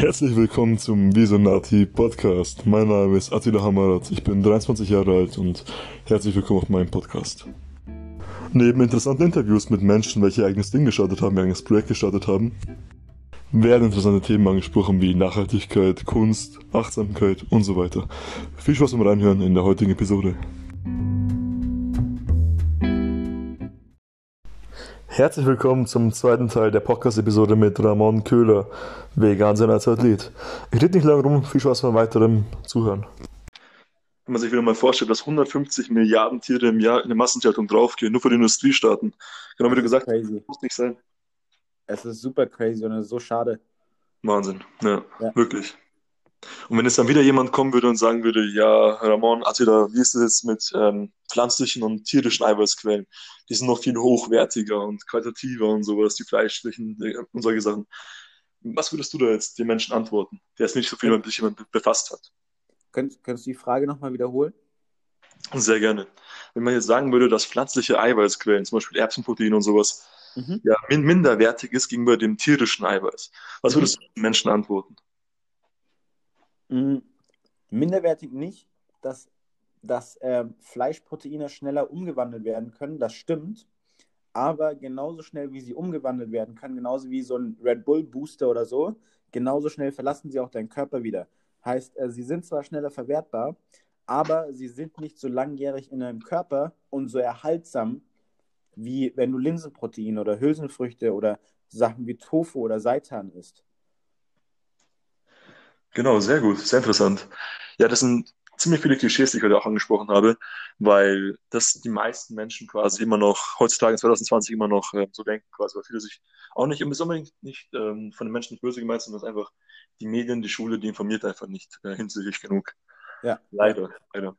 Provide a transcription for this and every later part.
Herzlich willkommen zum Visonati Podcast. Mein Name ist Attila Hamarat, ich bin 23 Jahre alt und herzlich willkommen auf meinem Podcast. Neben interessanten Interviews mit Menschen, welche ihr eigenes Ding gestartet haben, ihr eigenes Projekt gestartet haben, werden interessante Themen angesprochen wie Nachhaltigkeit, Kunst, Achtsamkeit und so weiter. Viel Spaß beim Reinhören in der heutigen Episode. Herzlich willkommen zum zweiten Teil der Podcast-Episode mit Ramon Köhler, vegan sein als Athlet. Ich rede nicht lange rum, viel Spaß beim weiteren Zuhören. Wenn man sich wieder mal vorstellt, dass 150 Milliarden Tiere im Jahr in der Massentierhaltung draufgehen, nur für die Industriestaaten. Genau wie du gesagt hast, muss nicht sein. Es ist super crazy und es ist so schade. Wahnsinn, ja, ja. wirklich. Und wenn jetzt dann wieder jemand kommen würde und sagen würde, ja, Ramon, Attila, wie ist das jetzt mit ähm, pflanzlichen und tierischen Eiweißquellen? Die sind noch viel hochwertiger und qualitativer und sowas, die fleischlichen äh, und solche Sachen. Was würdest du da jetzt den Menschen antworten, der es nicht so viel mit sich befasst hat? Könnt, könntest du die Frage nochmal wiederholen? Sehr gerne. Wenn man jetzt sagen würde, dass pflanzliche Eiweißquellen, zum Beispiel Erbsenprotein und sowas, mhm. ja, minderwertig ist gegenüber dem tierischen Eiweiß, was würdest mhm. du den Menschen antworten? Mhm. Minderwertig nicht, dass, dass äh, Fleischproteine schneller umgewandelt werden können, das stimmt. Aber genauso schnell, wie sie umgewandelt werden können, genauso wie so ein Red Bull Booster oder so, genauso schnell verlassen sie auch deinen Körper wieder. Heißt, äh, sie sind zwar schneller verwertbar, aber sie sind nicht so langjährig in deinem Körper und so erhaltsam, wie wenn du Linsenproteine oder Hülsenfrüchte oder Sachen wie Tofu oder Seitan isst. Genau, sehr gut, sehr interessant. Ja, das sind ziemlich viele Klischees, die ich heute auch angesprochen habe, weil das die meisten Menschen quasi immer noch, heutzutage in 2020 immer noch äh, so denken, quasi, weil viele sich auch nicht, ist unbedingt nicht ähm, von den Menschen nicht böse gemeint, sondern einfach die Medien, die Schule, die informiert einfach nicht äh, hinsichtlich genug. Ja. Leider, leider.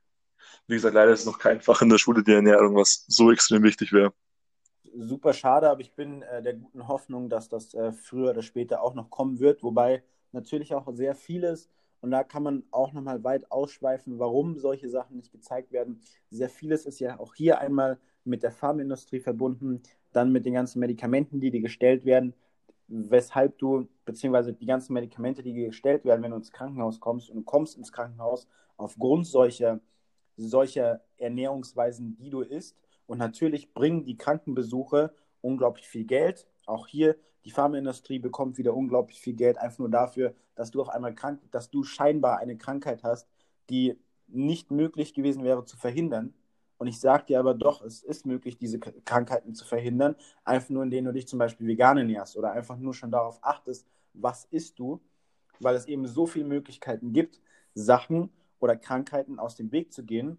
Wie gesagt, leider ist noch kein Fach in der Schule die Ernährung, was so extrem wichtig wäre. Super schade, aber ich bin äh, der guten Hoffnung, dass das äh, früher oder später auch noch kommen wird, wobei natürlich auch sehr vieles. Und da kann man auch nochmal weit ausschweifen, warum solche Sachen nicht gezeigt werden. Sehr vieles ist ja auch hier einmal mit der Pharmaindustrie verbunden, dann mit den ganzen Medikamenten, die dir gestellt werden, weshalb du, beziehungsweise die ganzen Medikamente, die dir gestellt werden, wenn du ins Krankenhaus kommst und du kommst ins Krankenhaus aufgrund solcher, solcher Ernährungsweisen, die du isst. Und natürlich bringen die Krankenbesuche unglaublich viel Geld. Auch hier die Pharmaindustrie bekommt wieder unglaublich viel Geld, einfach nur dafür, dass du auf einmal krank, dass du scheinbar eine Krankheit hast, die nicht möglich gewesen wäre zu verhindern. Und ich sage dir aber doch, es ist möglich, diese Krankheiten zu verhindern, einfach nur indem du dich zum Beispiel vegan ernährst oder einfach nur schon darauf achtest, was isst du, weil es eben so viele Möglichkeiten gibt, Sachen oder Krankheiten aus dem Weg zu gehen,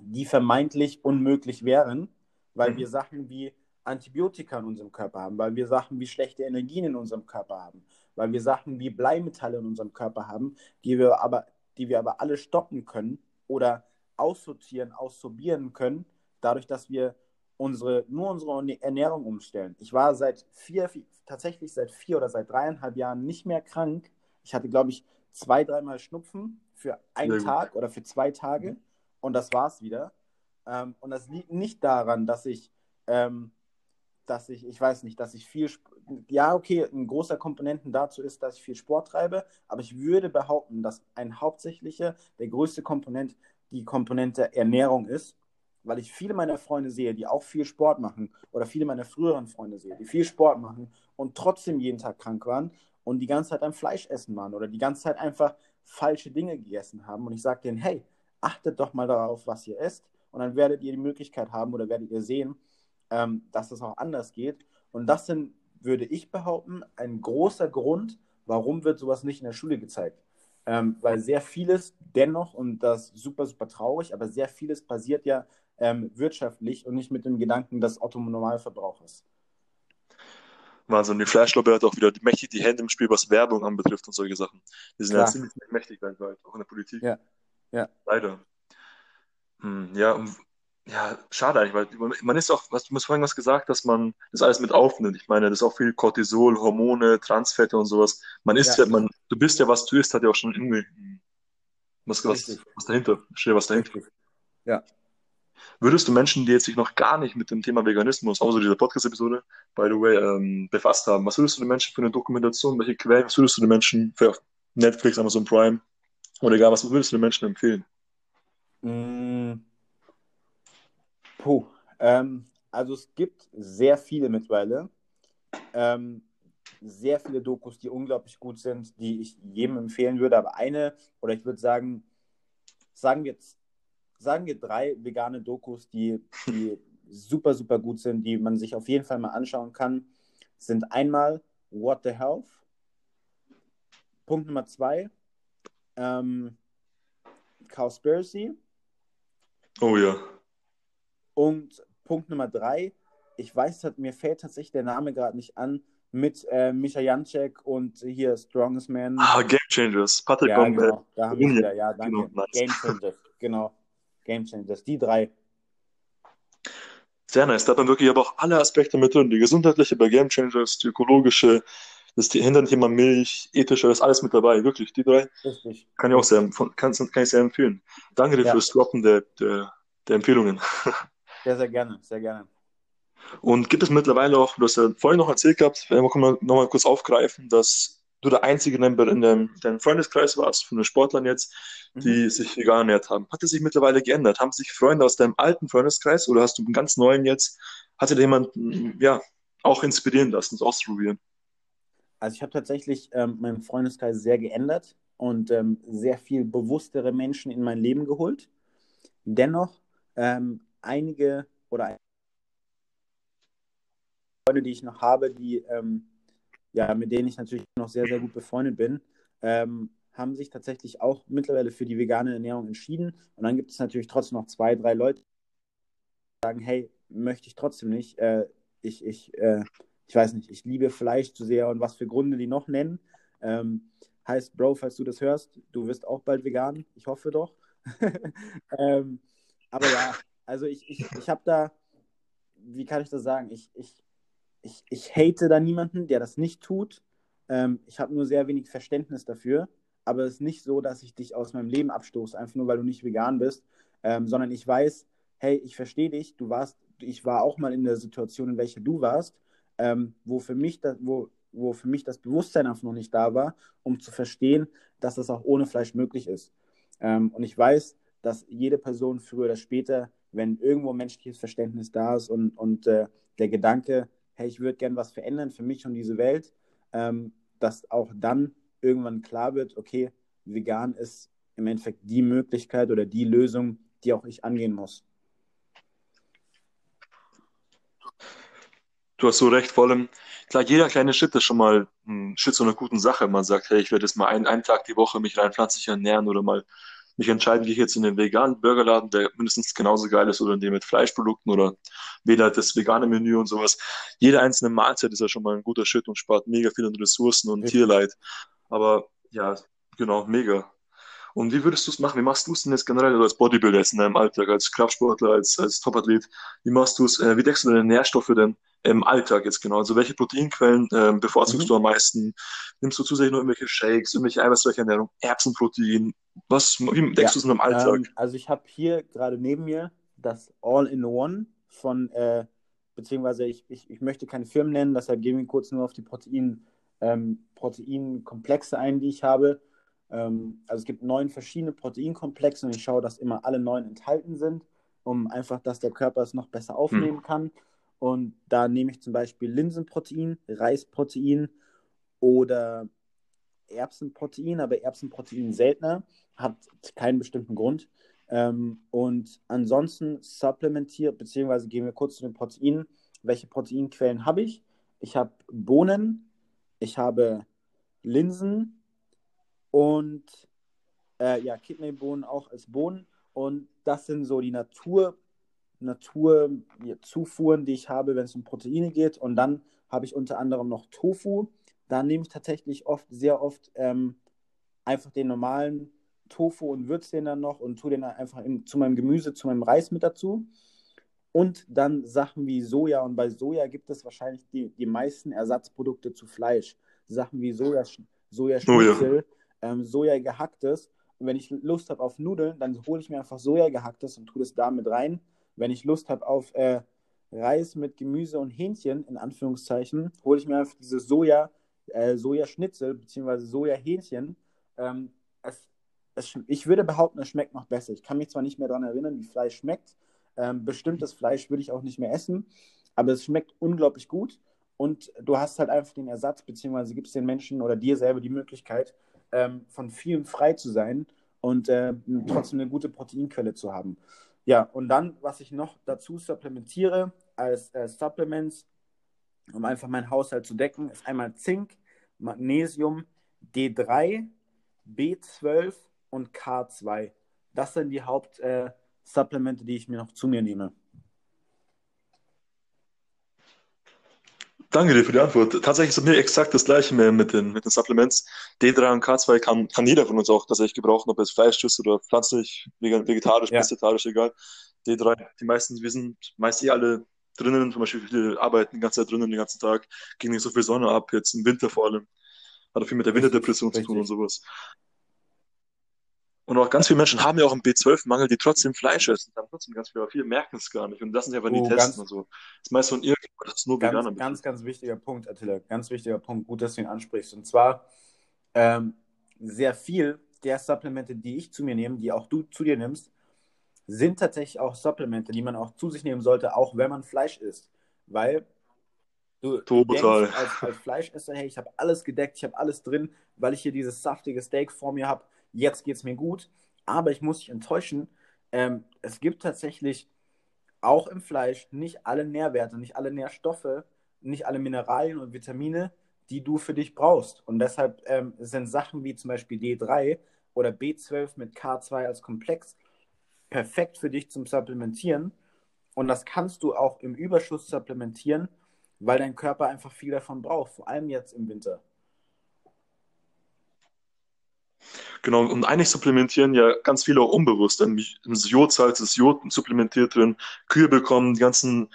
die vermeintlich unmöglich wären, weil mhm. wir Sachen wie Antibiotika in unserem Körper haben, weil wir Sachen wie schlechte Energien in unserem Körper haben, weil wir Sachen wie Bleimetalle in unserem Körper haben, die wir aber, die wir aber alle stoppen können oder aussortieren, aussorbieren können, dadurch, dass wir unsere, nur unsere Ernährung umstellen. Ich war seit vier, tatsächlich seit vier oder seit dreieinhalb Jahren nicht mehr krank. Ich hatte, glaube ich, zwei, dreimal Schnupfen für einen Tag oder für zwei Tage und das war es wieder. Ähm, und das liegt nicht daran, dass ich ähm, dass ich, ich weiß nicht, dass ich viel, ja, okay, ein großer Komponenten dazu ist, dass ich viel Sport treibe, aber ich würde behaupten, dass ein hauptsächlicher, der größte Komponent die Komponente Ernährung ist, weil ich viele meiner Freunde sehe, die auch viel Sport machen oder viele meiner früheren Freunde sehe, die viel Sport machen und trotzdem jeden Tag krank waren und die ganze Zeit am Fleisch essen waren oder die ganze Zeit einfach falsche Dinge gegessen haben. Und ich sage denen, hey, achtet doch mal darauf, was ihr esst und dann werdet ihr die Möglichkeit haben oder werdet ihr sehen, ähm, dass es auch anders geht. Und das sind, würde ich behaupten, ein großer Grund, warum wird sowas nicht in der Schule gezeigt. Ähm, weil sehr vieles dennoch, und das ist super, super traurig, aber sehr vieles passiert ja ähm, wirtschaftlich und nicht mit dem Gedanken des Autonormalverbrauchers. Wahnsinn, die Flash-Lobby hat auch wieder mächtig die Hände im Spiel, was Werbung anbetrifft und solche Sachen. Die sind Klar. ja ziemlich mächtig weltweit, auch in der Politik. Ja, ja. Leider. Hm, ja, ja, schade eigentlich, weil man ist auch, was, du hast vorhin was gesagt, dass man das alles mit aufnimmt. Ich meine, das ist auch viel Cortisol, Hormone, Transfette und sowas. Man isst ja, ja man, du bist ja, was du isst, hat ja auch schon irgendwie was, was, was dahinter, steht was dahinter. Ja. Würdest du Menschen, die jetzt sich noch gar nicht mit dem Thema Veganismus, außer dieser Podcast-Episode, by the way, ähm, befasst haben, was würdest du den Menschen für eine Dokumentation, welche Quellen, was würdest du den Menschen für Netflix, Amazon Prime oder egal, was würdest du den Menschen empfehlen? Mm. Puh. Ähm, also es gibt sehr viele mittlerweile. Ähm, sehr viele Dokus, die unglaublich gut sind, die ich jedem empfehlen würde. Aber eine, oder ich würde sagen, sagen wir jetzt, sagen wir drei vegane Dokus, die, die super, super gut sind, die man sich auf jeden Fall mal anschauen kann, sind einmal What the Health. Punkt Nummer zwei, ähm, Cowspiracy. Oh ja. Und Punkt Nummer drei, ich weiß, mir fällt tatsächlich der Name gerade nicht an, mit äh, Mischa Janczek und hier Strongest Man. Ah, Game Changers. Patrick ja, Bombe. genau, da haben wir Runje. wieder, ja, danke. Genau, nice. Game Changers, genau. Game Changers, die drei. Sehr nice. Da hat man wirklich aber auch alle Aspekte mit drin. Die gesundheitliche bei Game Changers, die ökologische, das Hinterthema Milch, ethische, das ist alles mit dabei. Wirklich, die drei Richtig. kann ich auch sehr, kann, kann ich sehr empfehlen. Danke dir Ja. fürs Droppen der, der, der Empfehlungen. Sehr, sehr gerne, sehr gerne. Und gibt es mittlerweile auch, du hast ja vorhin noch erzählt gehabt, wir können wir nochmal kurz aufgreifen, dass du der Einzige in deinem, in deinem, Freundeskreis warst, von den Sportlern jetzt, die sich vegan ernährt haben. Hat es sich mittlerweile geändert? Haben sich Freunde aus deinem alten Freundeskreis oder hast du einen ganz neuen jetzt? Hat dir jemand, ja, auch inspirieren lassen, es auszuprobieren? Also ich habe tatsächlich ähm, meinen Freundeskreis sehr geändert und ähm, sehr viel bewusstere Menschen in mein Leben geholt. Dennoch ähm, einige oder Freunde, die ich noch habe, die ähm, ja mit denen ich natürlich noch sehr sehr gut befreundet bin, ähm, haben sich tatsächlich auch mittlerweile für die vegane Ernährung entschieden. Und dann gibt es natürlich trotzdem noch zwei, drei Leute, die sagen, hey, möchte ich trotzdem nicht. Äh, ich, ich, äh, ich weiß nicht, ich liebe Fleisch zu sehr und was für Gründe die noch nennen. Ähm, heißt, Bro, falls du das hörst, du wirst auch bald vegan. Ich hoffe doch. ähm, aber ja, also ich, ich, ich habe da, wie kann ich das sagen? Ich, ich, ich, ich hate da niemanden, der das nicht tut. Ähm, ich habe nur sehr wenig Verständnis dafür. Aber es ist nicht so, dass ich dich aus meinem Leben abstoße, einfach nur weil du nicht vegan bist, ähm, sondern ich weiß, hey, ich verstehe dich, du warst, ich war auch mal in der Situation, in welcher du warst, ähm, wo, für mich das, wo, wo für mich das Bewusstsein einfach noch nicht da war, um zu verstehen, dass das auch ohne Fleisch möglich ist. Ähm, und ich weiß, dass jede Person früher oder später, wenn irgendwo menschliches Verständnis da ist und, und äh, der Gedanke, hey, ich würde gern was verändern für mich und diese Welt, ähm, dass auch dann irgendwann klar wird, okay, vegan ist im Endeffekt die Möglichkeit oder die Lösung, die auch ich angehen muss. Du hast so recht, vor allem, klar, jeder kleine Schritt ist schon mal ein Schritt zu einer guten Sache. Man sagt, hey, ich werde jetzt mal einen, einen Tag die Woche mich rein pflanzlich ernähren oder mal mich entscheiden, gehe ich jetzt in den veganen Burgerladen, der mindestens genauso geil ist, oder in den mit Fleischprodukten oder halt das vegane Menü und sowas. Jede einzelne Mahlzeit ist ja schon mal ein guter Schritt und spart mega viel an Ressourcen und Richtig. Tierleid. Aber ja, genau, mega. Und wie würdest du es machen? Wie machst du es denn jetzt generell also als Bodybuilder jetzt in deinem Alltag, als Kraftsportler, als, als Topathlet? Wie machst du es? Äh, wie deckst du deine Nährstoffe denn im Alltag jetzt genau? Also welche Proteinquellen ähm, bevorzugst Mhm. du am meisten? Nimmst du zusätzlich noch irgendwelche Shakes, irgendwelche eiweißreiche Ernährung, Erbsenprotein? Was, wie deckst Ja, du es in deinem Alltag? Ähm, also ich habe hier gerade neben mir das All-in-One von, äh, beziehungsweise ich, ich, ich möchte keine Firmen nennen, deshalb gehen wir kurz nur auf die Protein, ähm, Proteinkomplexe ein, die ich habe. Ähm, also es gibt neun verschiedene Proteinkomplexe und ich schaue, dass immer alle neun enthalten sind, um einfach, dass der Körper es noch besser aufnehmen kann. Und da nehme ich zum Beispiel Linsenprotein, Reisprotein oder Erbsenprotein, aber Erbsenprotein seltener, hat keinen bestimmten Grund. Ähm, und ansonsten supplementiert, beziehungsweise gehen wir kurz zu den Proteinen. Welche Proteinquellen habe ich? Ich habe Bohnen, ich habe Linsen und äh, ja, Kidneybohnen auch als Bohnen. Und das sind so die Natur, Naturzufuhren, die ich habe, wenn es um Proteine geht. Und dann habe ich unter anderem noch Tofu. Da nehme ich tatsächlich oft, sehr oft ähm, einfach den normalen Tofu und würze den dann noch und tue den dann einfach in, zu meinem Gemüse, zu meinem Reis mit dazu. Und dann Sachen wie Soja. Und bei Soja gibt es wahrscheinlich die, die meisten Ersatzprodukte zu Fleisch. Sachen wie Soja, Sojaschnitzel, ähm, Soja gehacktes. Und wenn ich Lust habe auf Nudeln, dann hole ich mir einfach Soja gehacktes und tue das da mit rein. Wenn ich Lust habe auf äh, Reis mit Gemüse und Hähnchen, in Anführungszeichen, hole ich mir einfach diese Soja, äh, Sojaschnitzel bzw. Sojahähnchen. Ähm, es, es, ich würde behaupten, es schmeckt noch besser. Ich kann mich zwar nicht mehr daran erinnern, wie Fleisch schmeckt. Ähm, bestimmtes Fleisch würde ich auch nicht mehr essen, aber es schmeckt unglaublich gut und du hast halt einfach den Ersatz, beziehungsweise gibst den Menschen oder dir selber die Möglichkeit, ähm, von vielem frei zu sein und äh, trotzdem eine gute Proteinquelle zu haben. Ja, und dann, was ich noch dazu supplementiere als äh, Supplements, um einfach meinen Haushalt zu decken, ist einmal Zink, Magnesium, D3, B12 und K2. Das sind die Hauptsupplemente, äh, die ich mir noch zu mir nehme. Danke dir für die Antwort. Tatsächlich ist es mir exakt das gleiche mit den, mit den Supplements. D3 und K2 kann, kann jeder von uns auch tatsächlich gebrauchen, ob es Fleisch ist oder pflanzlich, vegetarisch, ja. vegetarisch, egal. D3, die meisten, wir sind meist eh alle drinnen, zum Beispiel viele arbeiten die ganze Zeit drinnen den ganzen Tag, ging nicht so viel Sonne ab, jetzt im Winter vor allem. Hat auch viel mit der Winterdepression zu tun und sowas. Und auch ganz viele Menschen haben ja auch einen B12-Mangel, die trotzdem Fleisch essen. Haben trotzdem ganz viele, viele merken es gar nicht und lassen sich einfach nie oh, testen und so. Das ist meist so ein Irrglaube, das ist nur ganz, Veganer. Ganz, ganz wichtiger Punkt, Attila. Ganz wichtiger Punkt. Gut, dass du ihn ansprichst. Und zwar ähm, sehr viel der Supplemente, die ich zu mir nehme, die auch du zu dir nimmst, sind tatsächlich auch Supplemente, die man auch zu sich nehmen sollte, auch wenn man Fleisch isst. Weil du, du denkst als, als Fleischesser, hey, ich habe alles gedeckt, ich habe alles drin, weil ich hier dieses saftige Steak vor mir habe jetzt geht es mir gut, aber ich muss dich enttäuschen, ähm, es gibt tatsächlich auch im Fleisch nicht alle Nährwerte, nicht alle Nährstoffe, nicht alle Mineralien und Vitamine, die du für dich brauchst. Und deshalb ähm, sind Sachen wie zum Beispiel D3 oder B12 mit K2 als Komplex perfekt für dich zum Supplementieren. Und das kannst du auch im Überschuss supplementieren, weil dein Körper einfach viel davon braucht, vor allem jetzt im Winter. Genau, und eigentlich supplementieren ja ganz viele auch unbewusst. Im Jodsalz ist Jod supplementiert drin, Kühe bekommen die ganzen,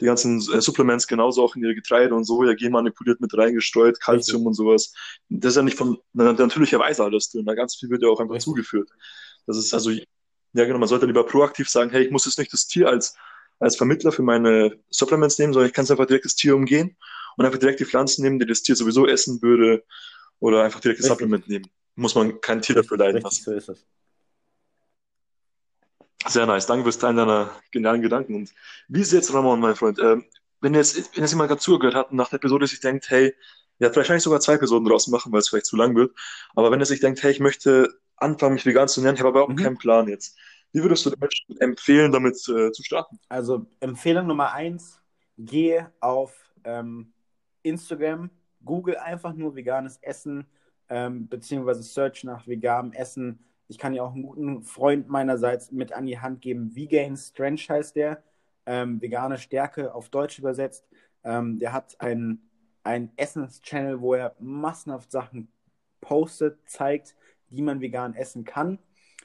die ganzen äh, Supplements genauso auch in ihre Getreide und Soja genmanipuliert mit reingestreut, Kalzium und sowas. Das ist ja nicht von natürlicherweise alles drin, da ganz viel wird ja auch einfach Richtig. zugeführt. Das ist also, ja genau, man sollte lieber proaktiv sagen, hey, ich muss jetzt nicht das Tier als, als Vermittler für meine Supplements nehmen, sondern ich kann es einfach direkt das Tier umgehen und einfach direkt die Pflanzen nehmen, die das Tier sowieso essen würde oder einfach direkt das Supplement nehmen muss man kein Tier dafür leiden lassen. So ist es. Sehr nice. Danke fürs Teilen deiner genialen Gedanken. Und wie ist jetzt, Ramon, mein Freund? Ähm, wenn jetzt, wenn jetzt jemand gerade zugehört hat und nach der Episode sich denkt, hey, ja, vielleicht kann ich sogar zwei Episoden draus machen, weil es vielleicht zu lang wird. Aber wenn er sich denkt, hey, ich möchte anfangen, mich vegan zu ernähren, ich habe aber auch mhm. keinen Plan jetzt. Wie würdest du den Menschen empfehlen, damit äh, zu starten? Also Empfehlung Nummer eins, geh auf ähm, Instagram, google einfach nur veganes Essen ähm, beziehungsweise Search nach veganem Essen. Ich kann dir auch einen guten Freund meinerseits mit an die Hand geben. Vegan Strange heißt der. Ähm, vegane Stärke auf Deutsch übersetzt. Ähm, der hat einen, einen Essens-Channel, wo er massenhaft Sachen postet, zeigt, die man vegan essen kann.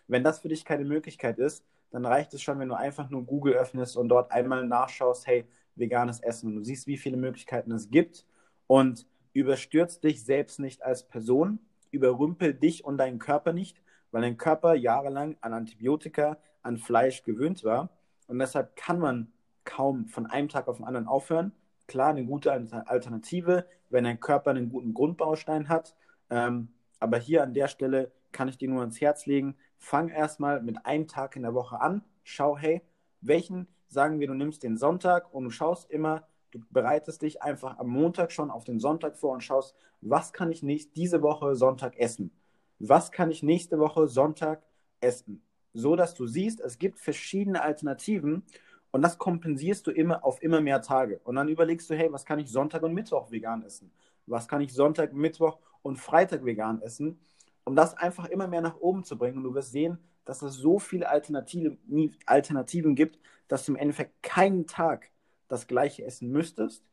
Wenn das für dich keine Möglichkeit ist, dann reicht es schon, wenn du einfach nur Google öffnest und dort einmal nachschaust, hey, veganes Essen. Du siehst, wie viele Möglichkeiten es gibt. Und Überstürz dich selbst nicht als Person, überrümpel dich und deinen Körper nicht, weil dein Körper jahrelang an Antibiotika, an Fleisch gewöhnt war. Und deshalb kann man kaum von einem Tag auf den anderen aufhören. Klar, eine gute Alternative, wenn dein Körper einen guten Grundbaustein hat. Ähm, aber hier an der Stelle kann ich dir nur ans Herz legen, fang erstmal mit einem Tag in der Woche an. Schau, hey, welchen, sagen wir, du nimmst den Sonntag und du schaust immer, Du bereitest dich einfach am Montag schon auf den Sonntag vor und schaust, was kann ich nicht diese Woche Sonntag essen? Was kann ich nächste Woche Sonntag essen? So dass du siehst, es gibt verschiedene Alternativen und das kompensierst du immer auf immer mehr Tage. Und dann überlegst du, hey, was kann ich Sonntag und Mittwoch vegan essen? Was kann ich Sonntag, Mittwoch und Freitag vegan essen? Um das einfach immer mehr nach oben zu bringen. Und du wirst sehen, dass es so viele Alternativen, Alternativen gibt, dass du im Endeffekt keinen Tag das gleiche essen müsstest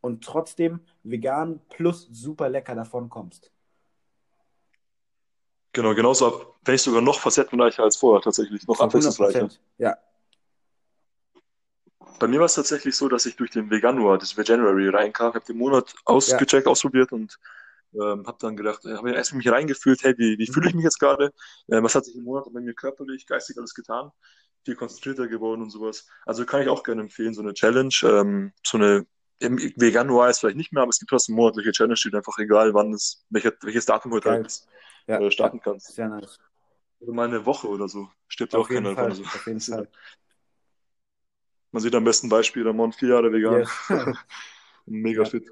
und trotzdem vegan plus super lecker davon kommst. Genau, genauso, wenn ich sogar noch facettenreicher als vorher tatsächlich, noch abwechslungsreicher. Ja. Bei mir war es tatsächlich so, dass ich durch den Veganuar, das Veganuary, reinkam, habe den Monat ausgecheckt, ja. ausprobiert und ähm, habe dann gedacht, äh, habe erst mich reingefühlt, hey, wie, wie fühle ich mich jetzt gerade? Äh, was hat sich im Monat bei mir körperlich, geistig alles getan? Viel konzentrierter geworden und sowas. Also kann ich auch gerne empfehlen, so eine Challenge, ähm, so eine im Januar ist vielleicht nicht mehr, aber es gibt trotzdem monatliche Challenge, die einfach egal, wann es, welches, welches Datum heute halt ja. äh, starten kannst. Sehr nice. Also mal eine Woche oder so. Stirbt ja auch keiner davon. So. Auf jeden Fall. Man sieht am besten Beispiel, Ramon, vier Jahre vegan. Yes. Mega ja. fit.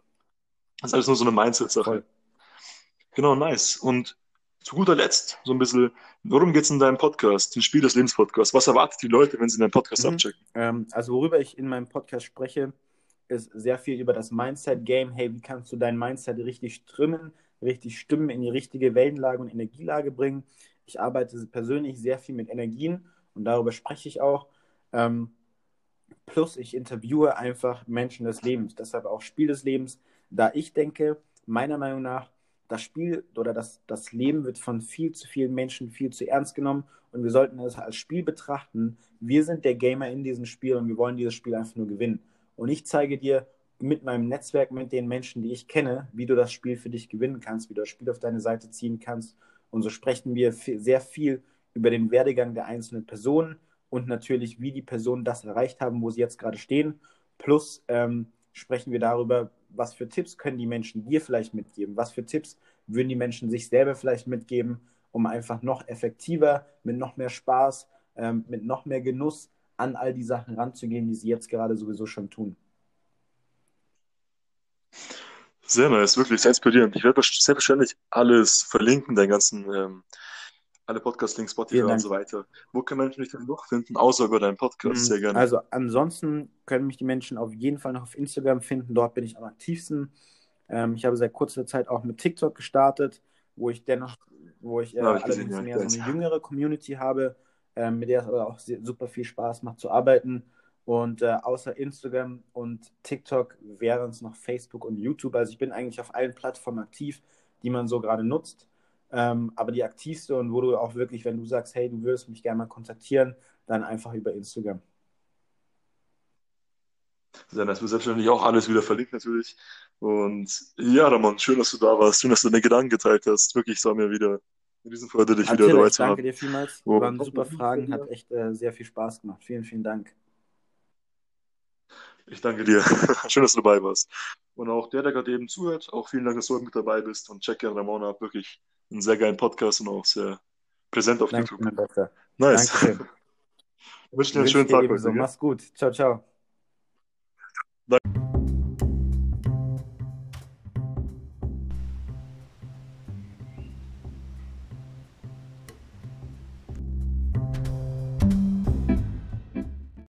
Das ist alles nur so eine Mindset-Sache. Genau, nice. Und zu guter Letzt, so ein bisschen, worum geht es in deinem Podcast, den Spiel des Lebens Podcast? Was erwartet die Leute, wenn sie deinen Podcast mhm. abchecken? Ähm, also, worüber ich in meinem Podcast spreche, ist sehr viel über das Mindset-Game. Hey, wie kannst du dein Mindset richtig trimmen, richtig stimmen, in die richtige Wellenlage und Energielage bringen? Ich arbeite persönlich sehr viel mit Energien und darüber spreche ich auch. Ähm, plus, ich interviewe einfach Menschen des Lebens, deshalb auch Spiel des Lebens, da ich denke, meiner Meinung nach, das Spiel oder das, das Leben wird von viel zu vielen Menschen viel zu ernst genommen und wir sollten es als Spiel betrachten. Wir sind der Gamer in diesem Spiel und wir wollen dieses Spiel einfach nur gewinnen. Und ich zeige dir mit meinem Netzwerk, mit den Menschen, die ich kenne, wie du das Spiel für dich gewinnen kannst, wie du das Spiel auf deine Seite ziehen kannst. Und so sprechen wir sehr viel über den Werdegang der einzelnen Personen und natürlich, wie die Personen das erreicht haben, wo sie jetzt gerade stehen. Plus ähm, sprechen wir darüber, was für Tipps können die Menschen dir vielleicht mitgeben, was für Tipps würden die Menschen sich selber vielleicht mitgeben, um einfach noch effektiver, mit noch mehr Spaß, ähm, mit noch mehr Genuss an all die Sachen ranzugehen, die sie jetzt gerade sowieso schon tun. Sehr nice, wirklich sehr inspirierend. Ich werde selbstverständlich alles verlinken, deinen ganzen, ähm, alle Podcast-Links, Spotify und so weiter. Wo können Menschen dich denn noch finden, außer über deinen Podcast? Mhm. Sehr gerne. Also ansonsten können mich die Menschen auf jeden Fall noch auf Instagram finden. Dort bin ich am aktivsten. Ähm, ich habe seit kurzer Zeit auch mit TikTok gestartet, wo ich dennoch, wo ich äh, allerdings gesehen, mehr ja, so eine jüngere Community habe äh, mit der es aber auch sehr, super viel Spaß macht zu arbeiten. Und äh, außer Instagram und TikTok wären es noch Facebook und YouTube. Also ich bin eigentlich auf allen Plattformen aktiv, die man so gerade nutzt. Ähm, aber die aktivste und wo du auch wirklich, wenn du sagst, hey, du würdest mich gerne mal kontaktieren, dann einfach über Instagram. Sehr nice. Wir selbstverständlich auch alles wieder verlinkt natürlich. Und ja, Ramon, schön, dass du da warst. Schön, dass du deine Gedanken geteilt hast. Wirklich, es war mir wieder Riesenfreude, dich Attila, wieder dabei zu haben. Danke dir vielmals. Oh. Waren super Fragen, hat echt äh, sehr viel Spaß gemacht. Vielen, vielen Dank. Ich danke dir. Schön, dass du dabei warst. Und auch der, der gerade eben zuhört, auch vielen Dank, dass du mit dabei bist. Und check gerne Ramona ab. Wirklich einen sehr geilen Podcast und auch sehr präsent auf danke, YouTube. Nice. Danke. Ich wünsche dir einen schönen Tag. Mach's gut. Ciao, ciao.